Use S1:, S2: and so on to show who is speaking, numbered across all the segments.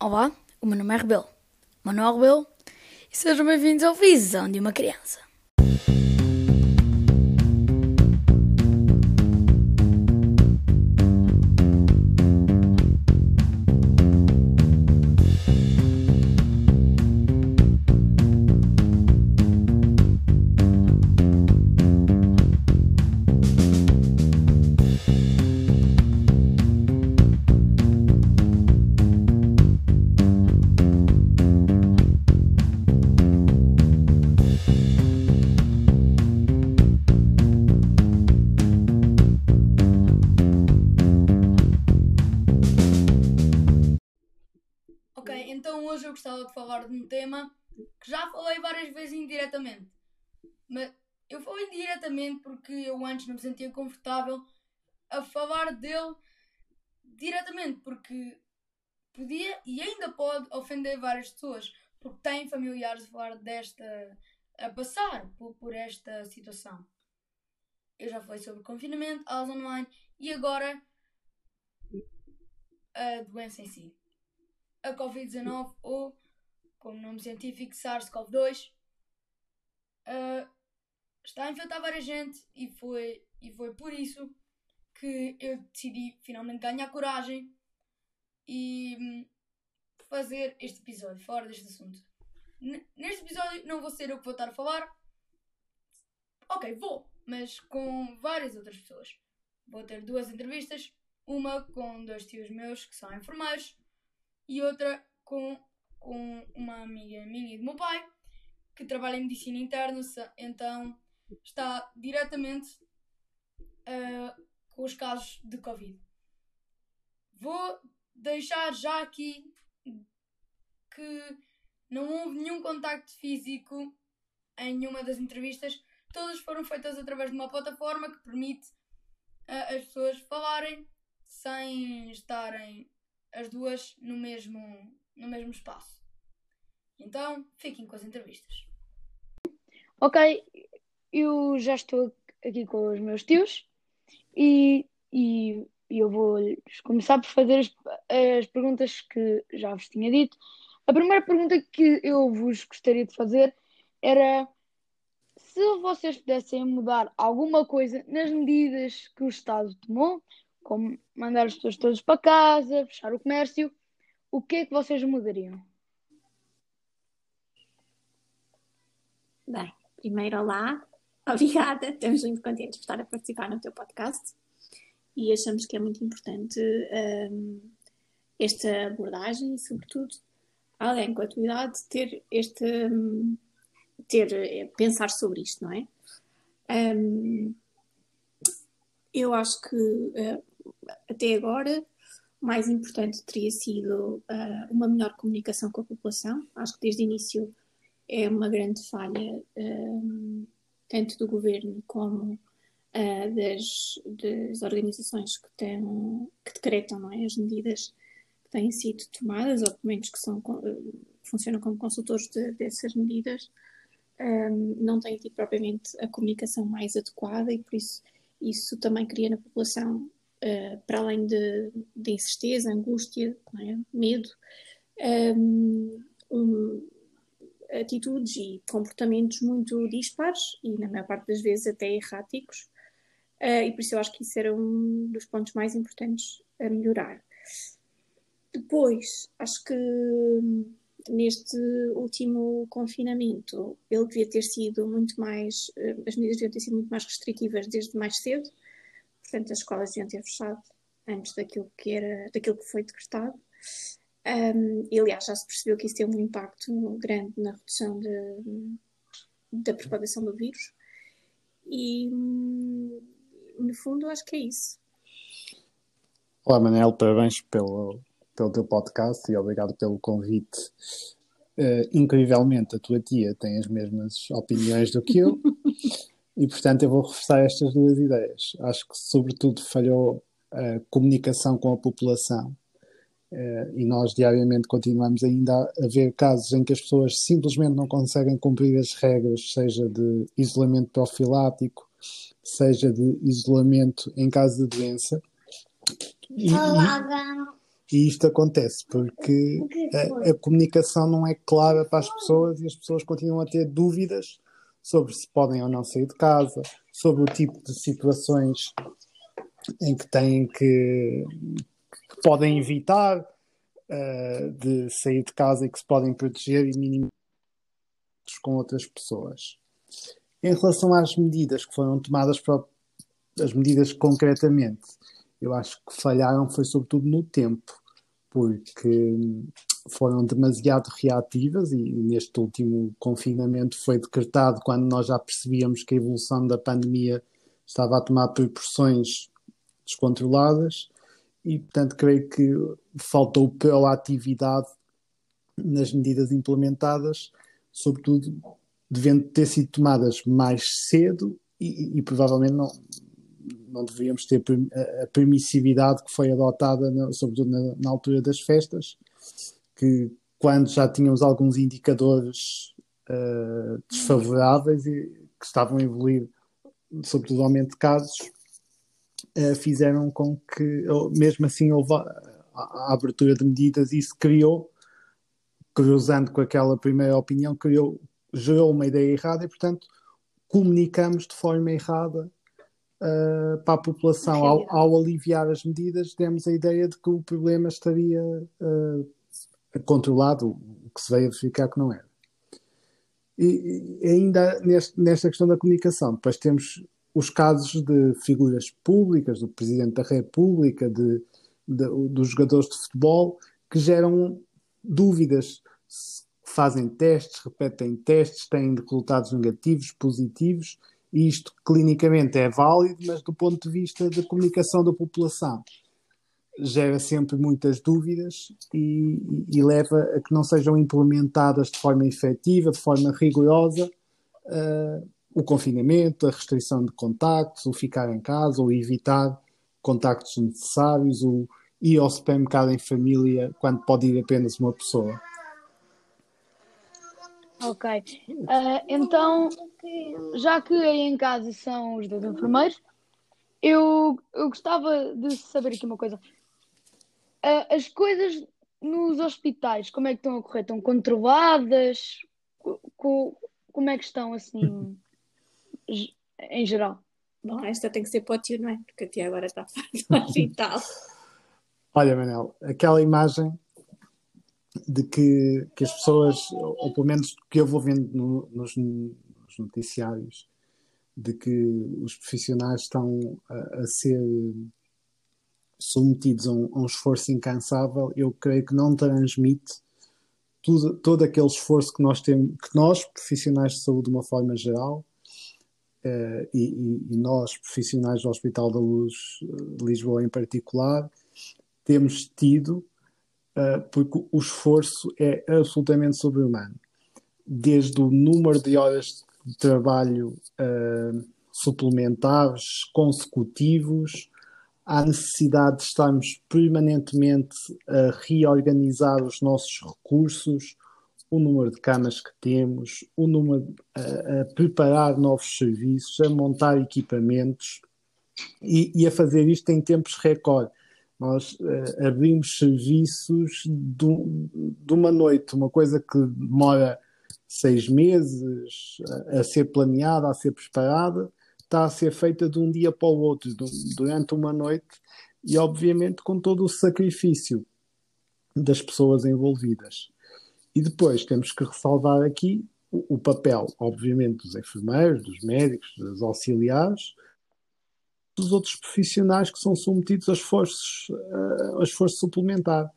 S1: Olá, o meu nome é Rebelo, Manuel Rebelo, e sejam bem-vindos ao Visão de uma Criança. Gostava de falar de um tema que já falei várias vezes indiretamente. Mas eu falei indiretamente porque eu antes não me sentia confortável a falar dele diretamente, porque podia e ainda pode ofender várias pessoas, porque tem familiares a falar desta. a passar por, por esta situação. Eu já falei sobre confinamento, aulas online e agora a doença em si a Covid-19 ou, como nome científico, SARS-CoV-2 uh, está a infectar várias gente e foi, e foi por isso que eu decidi finalmente ganhar coragem e hum, fazer este episódio, falar deste assunto. N neste episódio não vou ser eu que vou estar a falar. Ok, vou, mas com várias outras pessoas. Vou ter duas entrevistas, uma com dois tios meus que são enfermeiros e outra com, com uma amiga minha e do meu pai que trabalha em medicina interna, então está diretamente uh, com os casos de Covid. Vou deixar já aqui que não houve nenhum contacto físico em nenhuma das entrevistas. Todas foram feitas através de uma plataforma que permite uh, as pessoas falarem sem estarem as duas no mesmo, no mesmo espaço. Então, fiquem com as entrevistas.
S2: Ok, eu já estou aqui com os meus tios e, e eu vou começar por fazer as, as perguntas que já vos tinha dito. A primeira pergunta que eu vos gostaria de fazer era se vocês pudessem mudar alguma coisa nas medidas que o Estado tomou como mandar as pessoas todas para casa, fechar o comércio, o que é que vocês mudariam?
S3: Bem, primeiro, olá, obrigada, estamos muito contentes por estar a participar no teu podcast e achamos que é muito importante um, esta abordagem e, sobretudo, alguém com a tua idade ter este. Um, ter, eh, pensar sobre isto, não é? Um, eu acho que uh, até agora, o mais importante teria sido uh, uma melhor comunicação com a população. Acho que desde o início é uma grande falha, um, ah, tanto do governo como uh, das, das, organizações que, têm, que decretam não é, as medidas que têm sido tomadas, ou pelo menos que são, funcionam como consultores de, dessas medidas. Um, não têm tido propriamente a comunicação mais adequada e por isso isso também cria na população uh, para além de, de incerteza, angústia, é? medo, um, um, atitudes e comportamentos muito dispares e, na maior parte das vezes, até erráticos. Uh, e por isso eu acho que isso era um dos pontos mais importantes a melhorar. Depois, acho que hum, neste último confinamento ele devia ter sido muito mais, eh, as medidas deviam ter sido muito mais restritivas desde mais cedo, Portanto, as escolas deviam ter fechado antes daquilo que, era, daquilo que foi decretado. Um, e, aliás, já se percebeu que isso tem um impacto grande na redução de, da propagação do vírus. E, no fundo, acho que é isso.
S4: Olá, Manel, parabéns pelo, pelo teu podcast e obrigado pelo convite. Uh, incrivelmente, a tua tia tem as mesmas opiniões do que eu. E, portanto, eu vou reforçar estas duas ideias. Acho que, sobretudo, falhou a comunicação com a população. Uh, e nós diariamente continuamos ainda a ver casos em que as pessoas simplesmente não conseguem cumprir as regras, seja de isolamento profilático, seja de isolamento em caso de doença. E, E isto acontece porque a, a, comunicação não é clara para as pessoas e as pessoas continuam a ter dúvidas sobre se podem ou não sair de casa, sobre o tipo de situações em que têm que, que podem evitar uh, de sair de casa e que se podem proteger e minimizar com outras pessoas. Em relação às medidas que foram tomadas, para, as medidas concretamente, eu acho que falharam foi sobretudo no tempo, porque foram demasiado reativas e neste último confinamento foi decretado quando nós já percebíamos que a evolução da pandemia estava a tomar proporções descontroladas e, portanto, creio que faltou proatividade nas medidas implementadas, sobretudo devendo ter sido tomadas mais cedo e, e provavelmente não, não deveríamos ter a permissividade que foi adotada, na, sobretudo na, na, altura das festas, que quando já tínhamos alguns indicadores uh, desfavoráveis e que estavam a evoluir, sobretudo aumento de casos, uh, fizeram com que, mesmo assim, houve a, a, abertura de medidas e isso criou, cruzando com aquela primeira opinião, criou, gerou uma ideia errada e, portanto, comunicamos de forma errada uh, para a população. Ao, ao, aliviar as medidas, demos a ideia de que o problema estaria uh, controlado, o que se veio a verificar que não era. E, ainda neste, nesta questão da comunicação, depois temos os casos de figuras públicas, do Presidente da República, de, de, dos jogadores de futebol, que geram dúvidas. Fazem testes, repetem testes, têm resultados negativos, positivos, e isto clinicamente é válido, mas do ponto de vista da comunicação da população gera sempre muitas dúvidas e, e, leva a que não sejam implementadas de forma efetiva, de forma rigorosa, uh, o confinamento, a restrição de contactos, o ficar em casa, ou evitar contactos necessários, o ir ao supermercado em família quando pode ir apenas uma pessoa.
S1: Ok. Uh, então, já que aí em casa são os dois enfermeiros, eu, eu gostava de saber aqui uma coisa. Uh, as coisas nos hospitais, como é que estão a correr? Estão controladas? Co como é que estão assim em geral?
S3: Bom, esta tem que ser para o tio, não é? Porque a tia agora está fora do hospital.
S4: Olha, Manel, aquela imagem de que, que as pessoas, ou pelo menos que eu vou vendo no, nos, nos, noticiários, de que os profissionais estão a, a ser submetidos a um, a um, esforço incansável, eu creio que não transmite tudo, todo aquele esforço que nós temos, que nós, profissionais de saúde de uma forma geral, uh, e, e, nós, profissionais do Hospital da Luz de Lisboa em particular, temos tido uh, porque o esforço é absolutamente sobre-humano. Desde o número de horas de trabalho suplementares, consecutivos, à necessidade de estarmos permanentemente a reorganizar os nossos recursos, o número de camas que temos, o número a, a preparar novos serviços, a montar equipamentos e, e, a fazer isto em tempos recorde. Nós uh, abrimos serviços de, uma noite, uma coisa que demora seis meses a, a, ser planeada, a ser preparada, está a ser feita de um dia para o outro, durante uma noite, e obviamente com todo o sacrifício das pessoas envolvidas. E depois temos que ressalvar aqui o, o papel, obviamente, dos enfermeiros, dos médicos, dos auxiliares, dos outros profissionais que são submetidos a esforços, a esforço suplementar.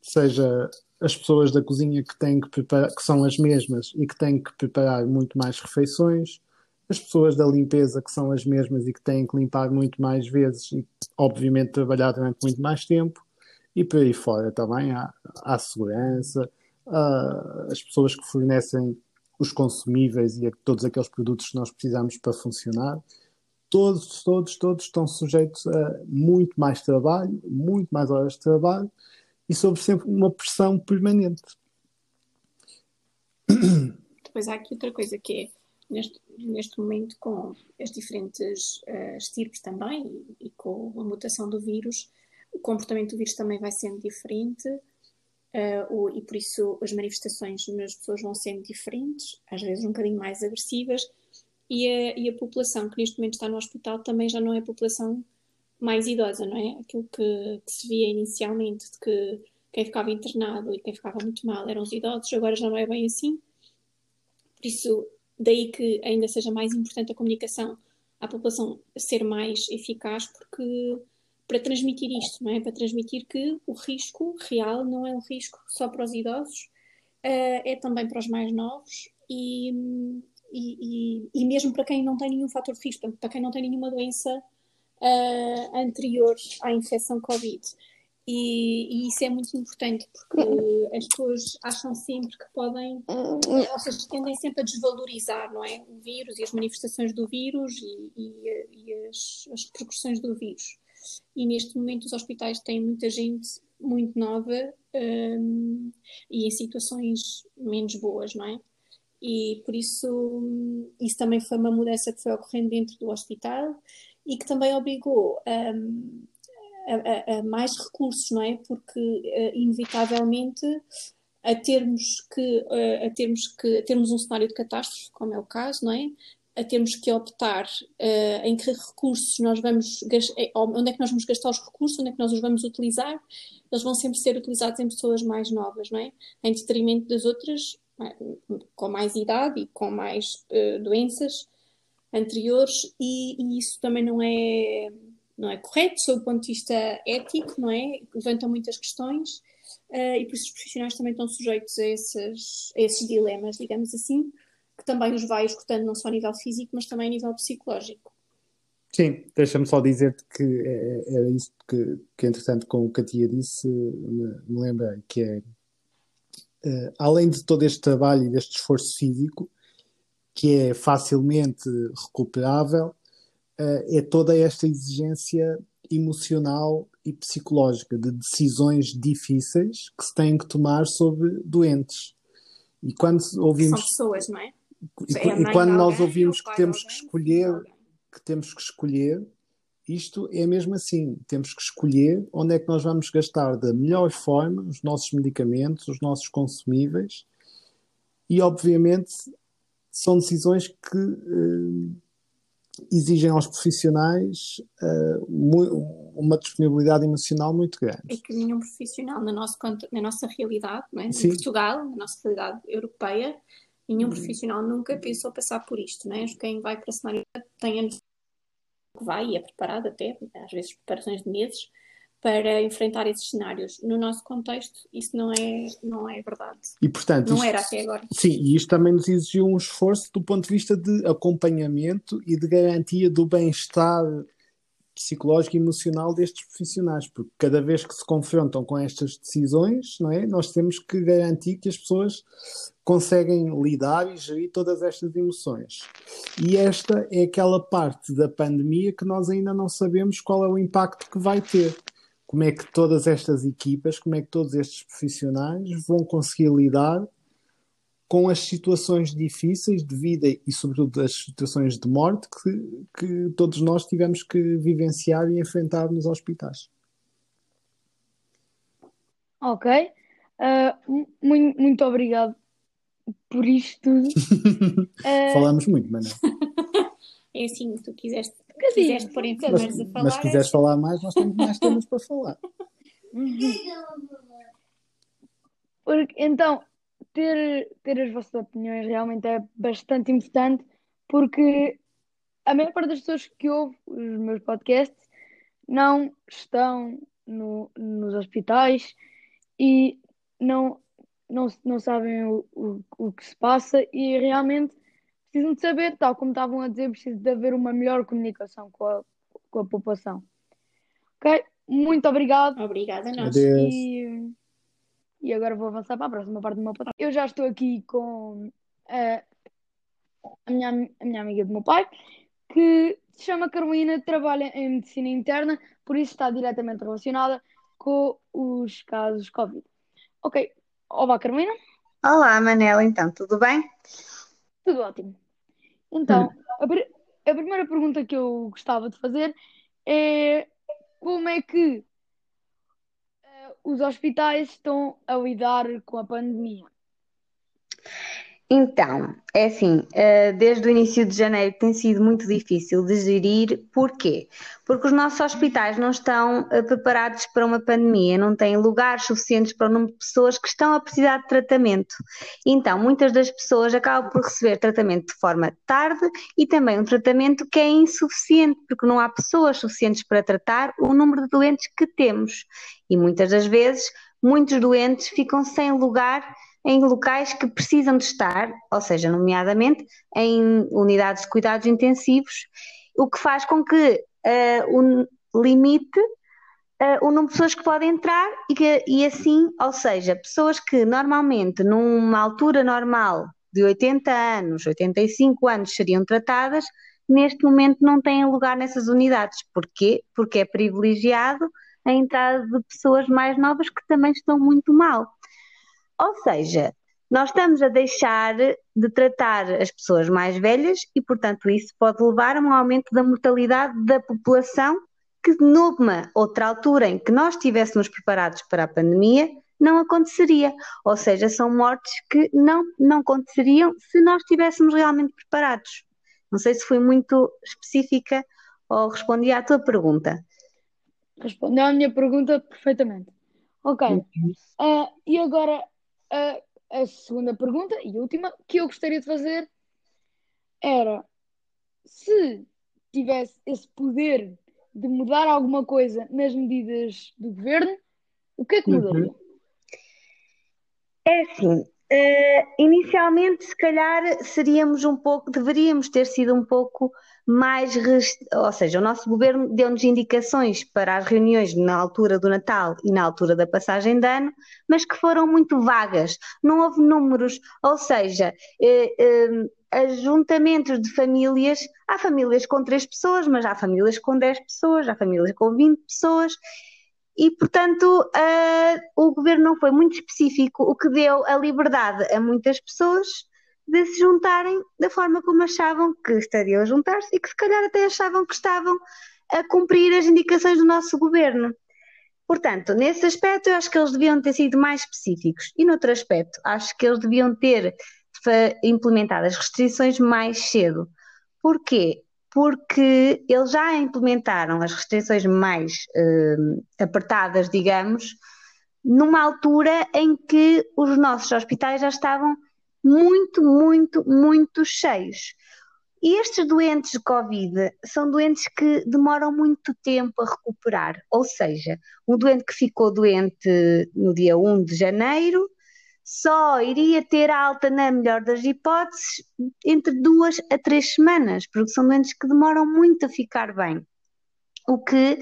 S4: Seja as pessoas da cozinha que têm que preparar, que são as mesmas e que têm que preparar muito mais refeições, as pessoas da limpeza que são as mesmas e que têm que limpar muito mais vezes e, obviamente, trabalhar durante muito mais tempo, e por aí fora também há, há segurança, as pessoas que fornecem os consumíveis e todos aqueles produtos que nós precisamos para funcionar todos, todos, todos estão sujeitos a muito mais trabalho, muito mais horas de trabalho e sob sempre uma pressão permanente.
S3: Depois há aqui outra coisa que é, neste, neste momento, com as diferentes uh, estirpes também e, e, com a mutação do vírus, o comportamento do vírus também vai sendo diferente uh, o, e por isso as manifestações das pessoas vão sendo diferentes, às vezes um bocadinho mais agressivas, e a, e a população que neste momento está no hospital também já não é a população mais idosa, não é? Aquilo que, que se via inicialmente de que quem ficava internado e quem ficava muito mal eram os idosos, agora já não é bem assim. Por isso, daí que ainda seja mais importante a comunicação à população ser mais eficaz, porque para transmitir isto, não é? Para transmitir que o risco real não é um risco só para os idosos, uh, é também para os mais novos e, e, e, e, mesmo para quem não tem nenhum fator de risco, para quem não tem nenhuma doença uh, anterior à infecção Covid. E, e, isso é muito importante porque as pessoas acham sempre que podem, ou seja, tendem sempre a desvalorizar não é? o vírus e as manifestações do vírus e, e, e as, as repercussões do vírus. E neste momento os hospitais têm muita gente muito nova um, e em situações menos boas, não é? E por isso isso também foi uma mudança que foi ocorrendo dentro do hospital e que também obrigou um, a, a, a, mais recursos, não é? Porque uh, inevitavelmente a termos que uh, a termos que a termos um cenário de catástrofe, como é o caso, não é? A termos que optar uh, em que recursos nós vamos onde é que nós vamos gastar os recursos, onde é que nós os vamos utilizar, eles vão sempre ser utilizados em pessoas mais novas, não é? Em detrimento das outras com mais idade e com mais doenças anteriores e, e isso também não é não é correto, sob o ponto de vista ético, não é? Levantam muitas questões uh, e por isso os profissionais também estão sujeitos a esses, a esses dilemas, digamos assim, que também os vai escutando não só a nível físico, mas também a nível psicológico.
S4: Sim, deixa-me só dizer-te que é, é, era isso que, que, entretanto, com o que a tia disse, me, me lembrei, que é, uh, além de todo este trabalho e deste esforço físico, que é facilmente recuperável, é toda esta exigência emocional e psicológica de decisões difíceis que se têm que tomar sobre doentes. E quando ouvimos.
S3: São pessoas, não é?
S4: E, é e quando nós ouvimos que temos que escolher, que temos que escolher, isto é mesmo assim. Temos que escolher onde é que nós vamos gastar da melhor forma os nossos medicamentos, os nossos consumíveis e, obviamente, são decisões que uh, exigem aos profissionais uh, uma disponibilidade emocional muito grande.
S3: É que nenhum profissional, na, nosso, na nossa realidade, é? em Portugal, na nossa realidade europeia, nenhum hum. profissional nunca pensou passar por isto. Não é? Quem vai para a cenário tem anos que vai e é preparado até, às vezes preparações de meses, para enfrentar esses cenários. No nosso contexto, isso não é, não é verdade.
S4: E, portanto,
S3: não
S4: isto,
S3: era até agora.
S4: Sim, e isto também nos exigiu um esforço do ponto de vista de acompanhamento e de garantia do bem-estar psicológico e emocional destes profissionais, porque cada vez que se confrontam com estas decisões, não é, nós temos que garantir que as pessoas conseguem lidar e gerir todas estas emoções. E esta é aquela parte da pandemia que nós ainda não sabemos qual é o impacto que vai ter como é que todas estas equipas, como é que todos estes profissionais vão conseguir lidar com as situações difíceis de vida e, sobretudo, as situações de morte que, que todos nós tivemos que vivenciar e enfrentar nos hospitais.
S1: Ok. Uh, muito, muito obrigado por isto tudo.
S4: uh... Falamos muito, Manuel.
S3: É assim, tu quiseste quiseste pôr enfermeiros
S4: a falar. Mas se quiseres falar mais, nós temos mais temas para falar.
S1: Porque, então, ter, ter as vossas opiniões realmente é bastante importante, porque a maior parte das pessoas que ouvem os meus podcasts não estão no, nos hospitais e não, não, não sabem o, o, o que se passa e realmente precisam de saber, tal como estavam a dizer, precisa de haver uma melhor comunicação com a, com a população. Ok? Muito obrigado.
S3: Obrigada, nós.
S1: E, e agora vou avançar para a próxima parte do meu podcast. Eu já estou aqui com a, a, minha, a minha amiga do meu pai, que se chama Carolina, trabalha em medicina interna, por isso está diretamente relacionada com os casos Covid. Ok. Olá, Carolina.
S5: Olá, Manela, então, tudo bem?
S1: Tudo ótimo. Então, a, a primeira pergunta que eu gostava de fazer é como é que os hospitais estão a lidar com a pandemia?
S5: Então, é assim, eh, desde o início de janeiro tem sido muito difícil de gerir. Porquê? Porque os nossos hospitais não estão eh, preparados para uma pandemia, não têm lugares suficientes para o número de pessoas que estão a precisar de tratamento. Então, muitas das pessoas acabam por receber tratamento de forma tarde e também um tratamento que é insuficiente, porque não há pessoas suficientes para tratar o número de doentes que temos. E muitas das vezes, muitos doentes ficam sem lugar em locais que precisam de estar, ou seja, nomeadamente em unidades de cuidados intensivos, o que faz com que uh, o limite uh, o número de pessoas que podem entrar e, que, e assim, ou seja, pessoas que normalmente numa altura normal de 80 anos, 85 anos seriam tratadas, neste momento não têm lugar nessas unidades. Porquê? Porque é privilegiado a entrada de pessoas mais novas que também estão muito mal. Ou seja, nós estamos a deixar de tratar as pessoas mais velhas e, portanto, isso pode levar a um aumento da mortalidade da população que, numa outra altura em que nós estivéssemos preparados para a pandemia, não aconteceria. Ou seja, são mortes que não, não aconteceriam se nós estivéssemos realmente preparados. Não sei se fui muito específica ou respondi à tua pergunta.
S1: Respondeu à minha pergunta perfeitamente. Ok. Uh, e agora a, a segunda pergunta e última que eu gostaria de fazer era se tivesse esse poder de mudar alguma coisa nas medidas do governo, o que é que mudaria? Uhum.
S5: É assim, Uh, inicialmente, se calhar, seríamos um pouco, deveríamos ter sido um pouco mais. Rest... Ou seja, o nosso governo deu-nos indicações para as reuniões na altura do Natal e na altura da passagem de ano, mas que foram muito vagas, não houve números, ou seja. Uh, uh, ajuntamentos de famílias, há famílias com três pessoas, mas há famílias com 10 pessoas, há famílias com 20 pessoas, e, portanto, uh, o governo não foi muito específico, o que deu a liberdade a muitas pessoas de se juntarem da forma como achavam que estariam a juntar-se e que, se calhar, até achavam que estavam a cumprir as indicações do nosso governo. Portanto, nesse aspecto, eu acho que eles deviam ter sido mais específicos. E, noutro aspecto, acho que eles deviam ter implementado as restrições mais cedo. Porquê? Porque eles já implementaram as restrições mais uh, apertadas, digamos, numa altura em que os nossos hospitais já estavam muito, muito, muito cheios. E estes doentes de Covid são doentes que demoram muito tempo a recuperar. Ou seja, um doente que ficou doente no dia 1 de janeiro só iria ter alta, na melhor das hipóteses, entre duas a três semanas, porque são doentes que demoram muito a ficar bem. O que,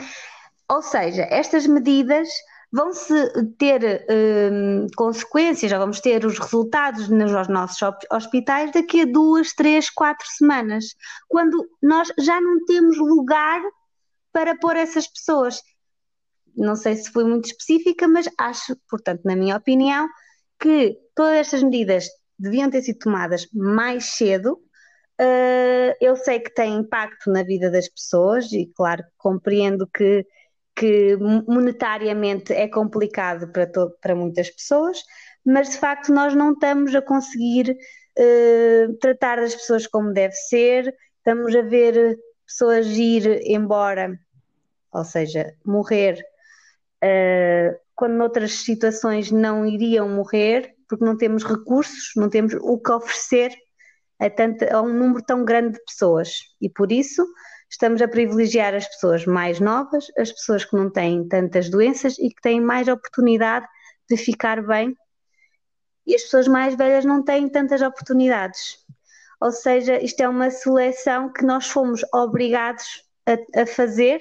S5: ou seja, estas medidas vão-se ter hum, consequências, já vamos ter os resultados nos nossos hospitais daqui a duas, três, quatro semanas, quando nós já não temos lugar para pôr essas pessoas. Não sei se foi muito específica, mas acho, portanto, na minha opinião, que todas estas medidas deviam ter sido tomadas mais cedo. Uh, eu sei que tem impacto na vida das pessoas e, claro, compreendo que, que monetariamente é complicado para, para muitas pessoas, mas de facto nós não estamos a conseguir uh, tratar as pessoas como deve ser, estamos a ver pessoas ir embora, ou seja, morrer uh, quando noutras situações não iriam morrer, porque não temos recursos, não temos o que oferecer a, tanto, a um número tão grande de pessoas. E por isso estamos a privilegiar as pessoas mais novas, as pessoas que não têm tantas doenças e que têm mais oportunidade de ficar bem. E as pessoas mais velhas não têm tantas oportunidades. Ou seja, isto é uma seleção que nós fomos obrigados a, a fazer,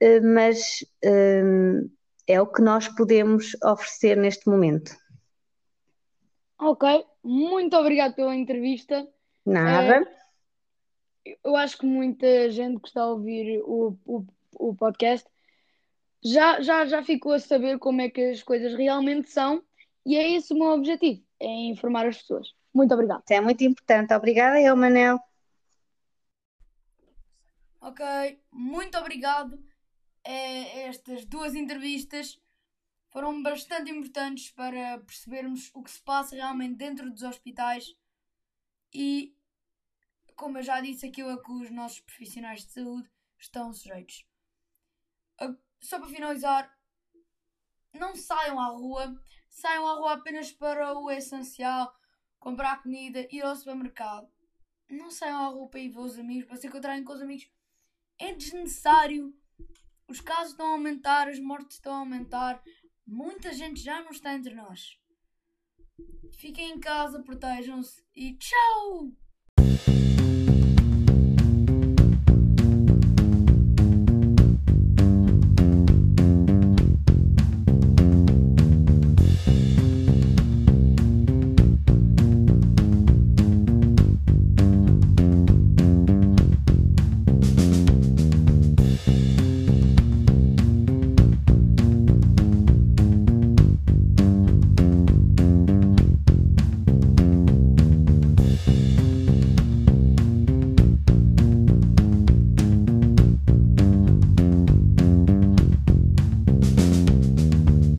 S5: eh, mas hum, é o que nós podemos oferecer neste momento.
S1: Ok, muito obrigado pela entrevista.
S5: Nada.
S1: É, eu acho que muita gente que está a ouvir o, o, o podcast já, já, já ficou a saber como é que as coisas realmente são e é esse o meu objetivo, é informar as pessoas. Muito obrigado.
S5: Isso é muito importante. Obrigada eu, Manel.
S6: Ok, muito obrigado. É, estas duas entrevistas
S1: foram bastante importantes para percebermos o que se passa realmente dentro dos hospitais e, como eu já disse, aquilo a que os nossos profissionais de saúde estão sujeitos. Só para finalizar, não saiam à rua, saiam à rua apenas para o essencial, comprar comida, ir ao supermercado. Não saiam à rua para ir ver os amigos, para se encontrarem com os amigos. É desnecessário. Os casos estão a aumentar, as mortes estão a aumentar. Muita gente já não está entre nós. Fiquem em casa, protejam-se e tchau!